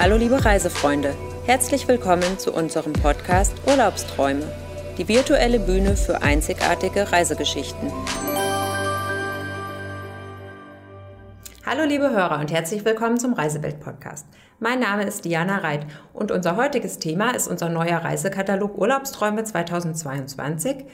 Hallo liebe Reisefreunde, herzlich willkommen zu unserem Podcast Urlaubsträume, die virtuelle Bühne für einzigartige Reisegeschichten. Hallo liebe Hörer und herzlich willkommen zum Reisewelt Podcast. Mein Name ist Diana Reit und unser heutiges Thema ist unser neuer Reisekatalog Urlaubsträume 2022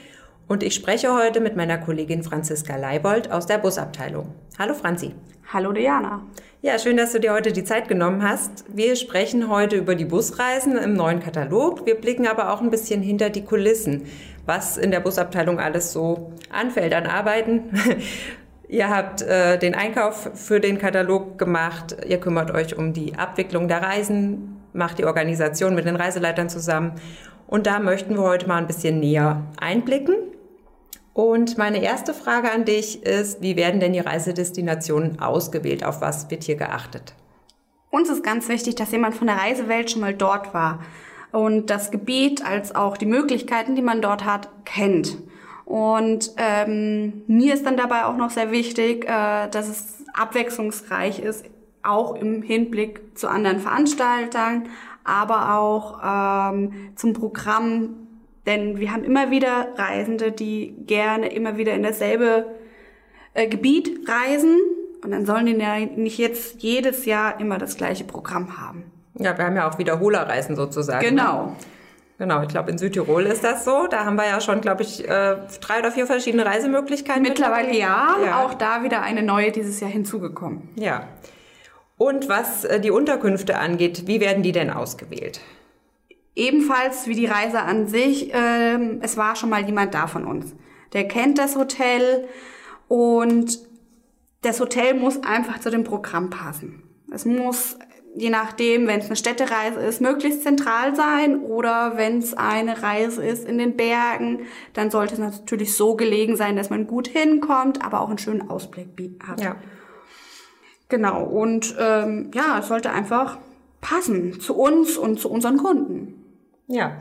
und ich spreche heute mit meiner Kollegin Franziska Leibold aus der Busabteilung. Hallo Franzi. Hallo Diana. Ja, schön, dass du dir heute die Zeit genommen hast. Wir sprechen heute über die Busreisen im neuen Katalog. Wir blicken aber auch ein bisschen hinter die Kulissen, was in der Busabteilung alles so anfällt an Arbeiten. Ihr habt äh, den Einkauf für den Katalog gemacht. Ihr kümmert euch um die Abwicklung der Reisen, macht die Organisation mit den Reiseleitern zusammen. Und da möchten wir heute mal ein bisschen näher einblicken. Und meine erste Frage an dich ist, wie werden denn die Reisedestinationen ausgewählt? Auf was wird hier geachtet? Uns ist ganz wichtig, dass jemand von der Reisewelt schon mal dort war und das Gebiet als auch die Möglichkeiten, die man dort hat, kennt. Und ähm, mir ist dann dabei auch noch sehr wichtig, äh, dass es abwechslungsreich ist, auch im Hinblick zu anderen Veranstaltern, aber auch ähm, zum Programm denn wir haben immer wieder Reisende, die gerne immer wieder in dasselbe äh, Gebiet reisen. Und dann sollen die ja nicht jetzt jedes Jahr immer das gleiche Programm haben. Ja, wir haben ja auch Wiederholerreisen sozusagen. Ne? Genau. Genau, ich glaube, in Südtirol ist das so. Da haben wir ja schon, glaube ich, äh, drei oder vier verschiedene Reisemöglichkeiten. Mittlerweile ja, ja, auch da wieder eine neue dieses Jahr hinzugekommen. Ja. Und was äh, die Unterkünfte angeht, wie werden die denn ausgewählt? Ebenfalls wie die Reise an sich, äh, es war schon mal jemand da von uns. Der kennt das Hotel und das Hotel muss einfach zu dem Programm passen. Es muss, je nachdem, wenn es eine Städtereise ist, möglichst zentral sein oder wenn es eine Reise ist in den Bergen, dann sollte es natürlich so gelegen sein, dass man gut hinkommt, aber auch einen schönen Ausblick hat. Ja. Genau, und ähm, ja, es sollte einfach passen zu uns und zu unseren Kunden. Ja.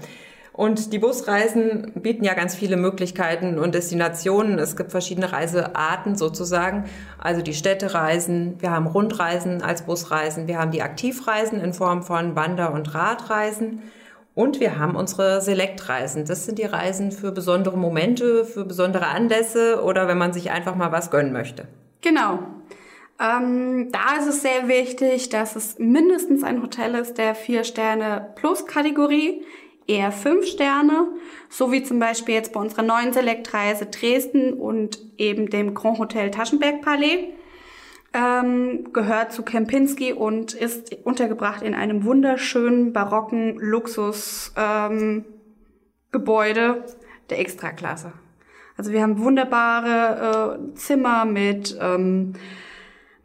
Und die Busreisen bieten ja ganz viele Möglichkeiten und Destinationen. Es gibt verschiedene Reisearten sozusagen. Also die Städtereisen, wir haben Rundreisen als Busreisen, wir haben die Aktivreisen in Form von Wander- und Radreisen und wir haben unsere Selektreisen. Das sind die Reisen für besondere Momente, für besondere Anlässe oder wenn man sich einfach mal was gönnen möchte. Genau. Ähm, da ist es sehr wichtig, dass es mindestens ein Hotel ist der vier Sterne plus Kategorie, eher fünf Sterne, so wie zum Beispiel jetzt bei unserer neuen Selektreise Dresden und eben dem Grand Hotel Taschenberg Palais. Ähm, gehört zu Kempinski und ist untergebracht in einem wunderschönen barocken Luxusgebäude ähm, der Extraklasse. Also wir haben wunderbare äh, Zimmer mit ähm,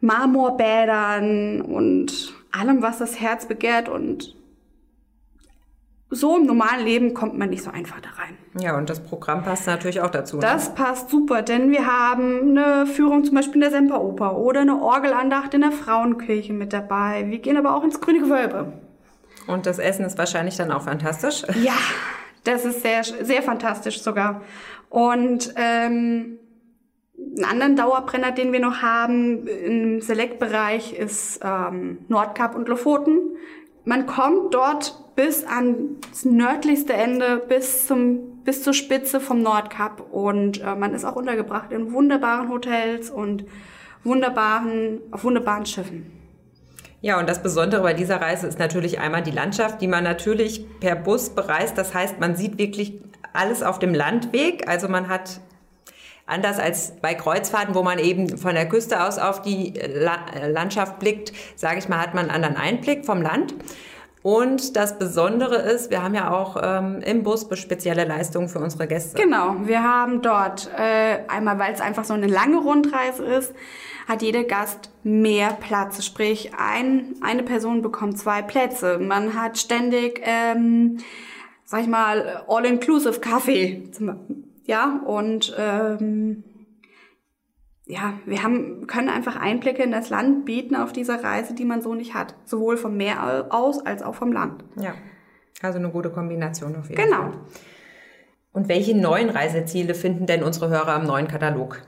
Marmorbädern und allem, was das Herz begehrt. Und so im normalen Leben kommt man nicht so einfach da rein. Ja, und das Programm passt natürlich auch dazu. Ne? Das passt super, denn wir haben eine Führung zum Beispiel in der Semperoper oder eine Orgelandacht in der Frauenkirche mit dabei. Wir gehen aber auch ins Grüne Gewölbe. Und das Essen ist wahrscheinlich dann auch fantastisch? Ja, das ist sehr, sehr fantastisch sogar. Und ähm, einen anderen Dauerbrenner, den wir noch haben im Select-Bereich, ist ähm, Nordkap und Lofoten. Man kommt dort bis ans nördlichste Ende, bis zum bis zur Spitze vom Nordkap und äh, man ist auch untergebracht in wunderbaren Hotels und wunderbaren auf wunderbaren Schiffen. Ja, und das Besondere bei dieser Reise ist natürlich einmal die Landschaft, die man natürlich per Bus bereist. Das heißt, man sieht wirklich alles auf dem Landweg. Also man hat Anders als bei Kreuzfahrten, wo man eben von der Küste aus auf die Landschaft blickt, sage ich mal, hat man einen anderen Einblick vom Land. Und das Besondere ist, wir haben ja auch ähm, im Bus spezielle Leistungen für unsere Gäste. Genau, wir haben dort äh, einmal, weil es einfach so eine lange Rundreise ist, hat jeder Gast mehr Platz. Sprich, ein, eine Person bekommt zwei Plätze. Man hat ständig, ähm, sag ich mal, all-inclusive Kaffee. Ja, und ähm, ja, wir haben, können einfach Einblicke in das Land bieten auf dieser Reise, die man so nicht hat. Sowohl vom Meer aus als auch vom Land. Ja, also eine gute Kombination auf jeden genau. Fall. Genau. Und welche neuen Reiseziele finden denn unsere Hörer im neuen Katalog?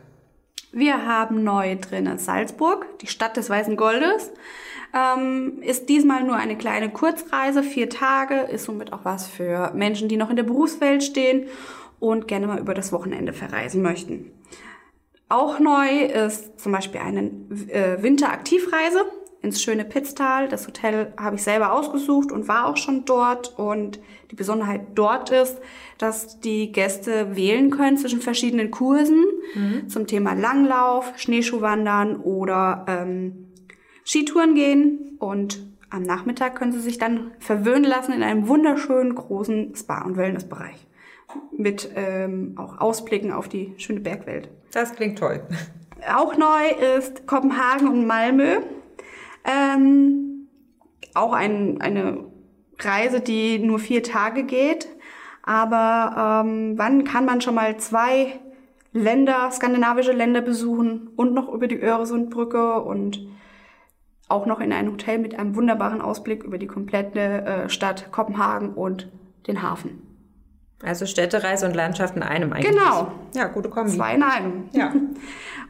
Wir haben neu drin Salzburg, die Stadt des Weißen Goldes. Ähm, ist diesmal nur eine kleine Kurzreise, vier Tage, ist somit auch was für Menschen, die noch in der Berufswelt stehen und gerne mal über das Wochenende verreisen möchten. Auch neu ist zum Beispiel eine äh, Winteraktivreise ins schöne Pitztal. Das Hotel habe ich selber ausgesucht und war auch schon dort. Und die Besonderheit dort ist, dass die Gäste wählen können zwischen verschiedenen Kursen mhm. zum Thema Langlauf, Schneeschuhwandern oder ähm, Skitouren gehen und am Nachmittag können Sie sich dann verwöhnen lassen in einem wunderschönen großen Spa- und Wellnessbereich mit ähm, auch Ausblicken auf die schöne Bergwelt. Das klingt toll. Auch neu ist Kopenhagen und Malmö. Ähm, auch ein, eine Reise, die nur vier Tage geht. Aber ähm, wann kann man schon mal zwei Länder, skandinavische Länder besuchen und noch über die Öresundbrücke und auch noch in ein Hotel mit einem wunderbaren Ausblick über die komplette äh, Stadt Kopenhagen und den Hafen. Also Städtereise und Landschaft in einem eigentlich. Genau. Ja, gute Kombi. Zwei in einem. Ja.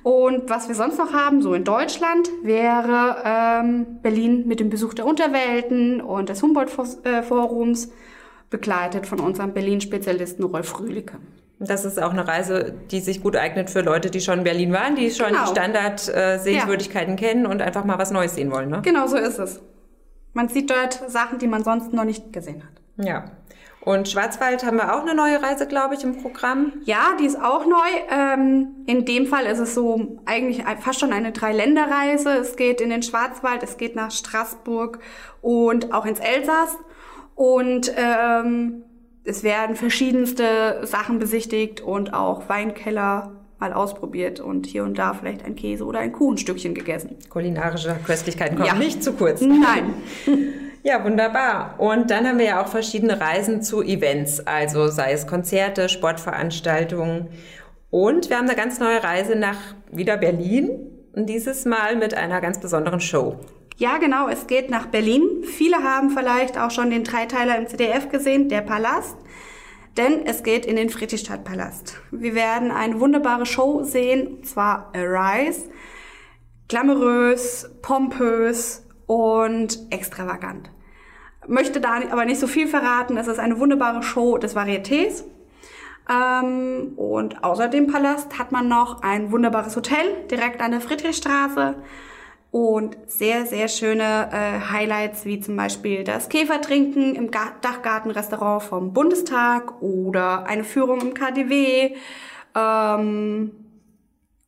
Und was wir sonst noch haben, so in Deutschland, wäre ähm, Berlin mit dem Besuch der Unterwelten und des Humboldt-Forums, begleitet von unserem Berlin-Spezialisten Rolf Rühlicke. Das ist auch eine Reise, die sich gut eignet für Leute, die schon in Berlin waren, die schon genau. Standard-Sehenswürdigkeiten ja. kennen und einfach mal was Neues sehen wollen. Ne? Genau so ist es. Man sieht dort Sachen, die man sonst noch nicht gesehen hat. Ja. Und Schwarzwald haben wir auch eine neue Reise, glaube ich, im Programm. Ja, die ist auch neu. Ähm, in dem Fall ist es so eigentlich fast schon eine Dreiländerreise. Es geht in den Schwarzwald, es geht nach Straßburg und auch ins Elsass. Und ähm, es werden verschiedenste Sachen besichtigt und auch Weinkeller mal ausprobiert und hier und da vielleicht ein Käse oder ein Kuchenstückchen gegessen. Kulinarische Köstlichkeiten kommen ja. nicht zu kurz. Nein. Ja, wunderbar. Und dann haben wir ja auch verschiedene Reisen zu Events, also sei es Konzerte, Sportveranstaltungen. Und wir haben eine ganz neue Reise nach wieder Berlin und dieses Mal mit einer ganz besonderen Show. Ja, genau, es geht nach Berlin. Viele haben vielleicht auch schon den Dreiteiler im CDF gesehen, der Palast. Denn es geht in den Friedrichstadtpalast. Wir werden eine wunderbare Show sehen, und zwar Arise. Glamourös, pompös und extravagant. Möchte da aber nicht so viel verraten. Es ist eine wunderbare Show des Varietés. Ähm, und außer dem Palast hat man noch ein wunderbares Hotel direkt an der Friedrichstraße und sehr, sehr schöne äh, Highlights, wie zum Beispiel das Käfertrinken im Ga Dachgartenrestaurant vom Bundestag oder eine Führung im KDW ähm,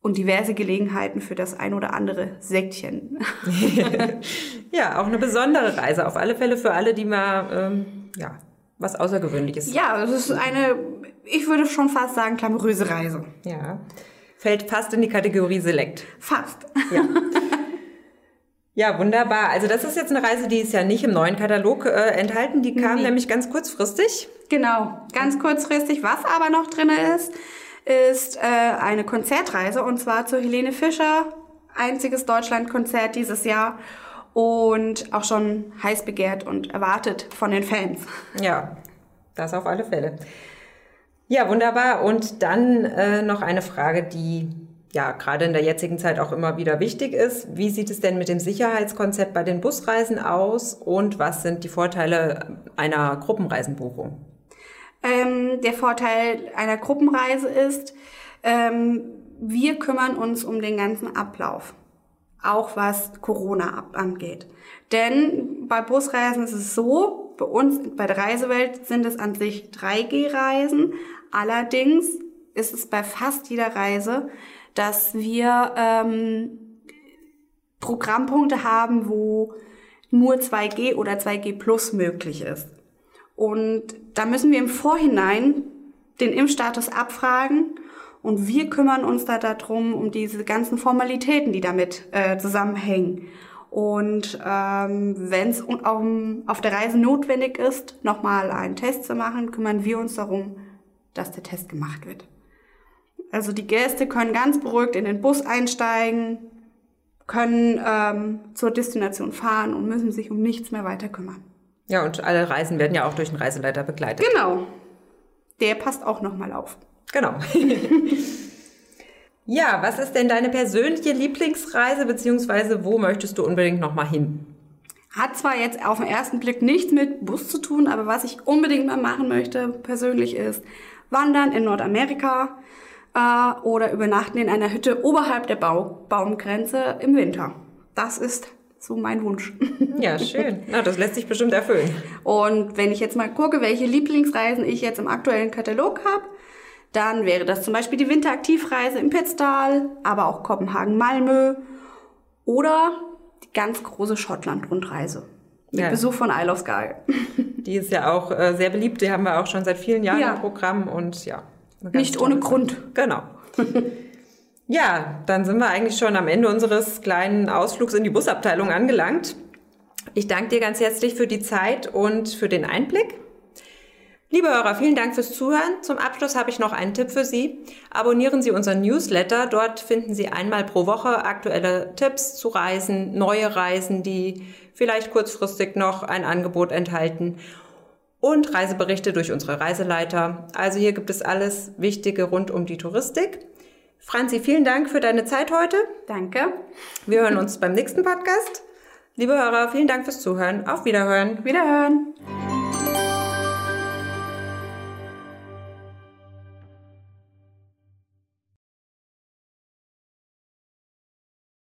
und diverse Gelegenheiten für das ein oder andere Säckchen. ja, auch eine besondere Reise, auf alle Fälle für alle, die mal ähm, ja, was Außergewöhnliches. Ja, es ist eine, ich würde schon fast sagen, glamouröse Reise. Ja. Fällt fast in die Kategorie Select. Fast. Ja. Ja, wunderbar. Also das ist jetzt eine Reise, die ist ja nicht im neuen Katalog äh, enthalten. Die kam nee. nämlich ganz kurzfristig. Genau, ganz kurzfristig. Was aber noch drin ist, ist äh, eine Konzertreise und zwar zu Helene Fischer. Einziges Deutschlandkonzert dieses Jahr und auch schon heiß begehrt und erwartet von den Fans. Ja, das auf alle Fälle. Ja, wunderbar. Und dann äh, noch eine Frage, die ja gerade in der jetzigen Zeit auch immer wieder wichtig ist. Wie sieht es denn mit dem Sicherheitskonzept bei den Busreisen aus und was sind die Vorteile einer Gruppenreisenbuchung? Ähm, der Vorteil einer Gruppenreise ist, ähm, wir kümmern uns um den ganzen Ablauf, auch was Corona angeht. Denn bei Busreisen ist es so, bei uns bei der Reisewelt sind es an sich 3G-Reisen. Allerdings ist es bei fast jeder Reise dass wir ähm, Programmpunkte haben, wo nur 2G oder 2G Plus möglich ist. Und da müssen wir im Vorhinein den Impfstatus abfragen und wir kümmern uns da darum, um diese ganzen Formalitäten, die damit äh, zusammenhängen. Und ähm, wenn es um, auf der Reise notwendig ist, nochmal einen Test zu machen, kümmern wir uns darum, dass der Test gemacht wird. Also die Gäste können ganz beruhigt in den Bus einsteigen, können ähm, zur Destination fahren und müssen sich um nichts mehr weiter kümmern. Ja, und alle Reisen werden ja auch durch einen Reiseleiter begleitet. Genau. Der passt auch nochmal auf. Genau. Ja, was ist denn deine persönliche Lieblingsreise, beziehungsweise wo möchtest du unbedingt nochmal hin? Hat zwar jetzt auf den ersten Blick nichts mit Bus zu tun, aber was ich unbedingt mal machen möchte, persönlich, ist wandern in Nordamerika äh, oder übernachten in einer Hütte oberhalb der Bau Baumgrenze im Winter. Das ist so mein Wunsch. Ja, schön. Na, das lässt sich bestimmt erfüllen. Und wenn ich jetzt mal gucke, welche Lieblingsreisen ich jetzt im aktuellen Katalog habe, dann wäre das zum Beispiel die Winteraktivreise im Pitztal, aber auch Kopenhagen-Malmö oder die ganz große Schottland-Rundreise. Mit ja. Besuch von Isle of Skye. Die ist ja auch äh, sehr beliebt. Die haben wir auch schon seit vielen Jahren ja. im Programm und ja. Nicht ohne Grund. Genau. ja, dann sind wir eigentlich schon am Ende unseres kleinen Ausflugs in die Busabteilung angelangt. Ich danke dir ganz herzlich für die Zeit und für den Einblick. Liebe Hörer, vielen Dank fürs Zuhören. Zum Abschluss habe ich noch einen Tipp für Sie. Abonnieren Sie unseren Newsletter. Dort finden Sie einmal pro Woche aktuelle Tipps zu Reisen, neue Reisen, die vielleicht kurzfristig noch ein Angebot enthalten und Reiseberichte durch unsere Reiseleiter. Also hier gibt es alles Wichtige rund um die Touristik. Franzi, vielen Dank für deine Zeit heute. Danke. Wir hören uns beim nächsten Podcast. Liebe Hörer, vielen Dank fürs Zuhören. Auf Wiederhören. Wiederhören.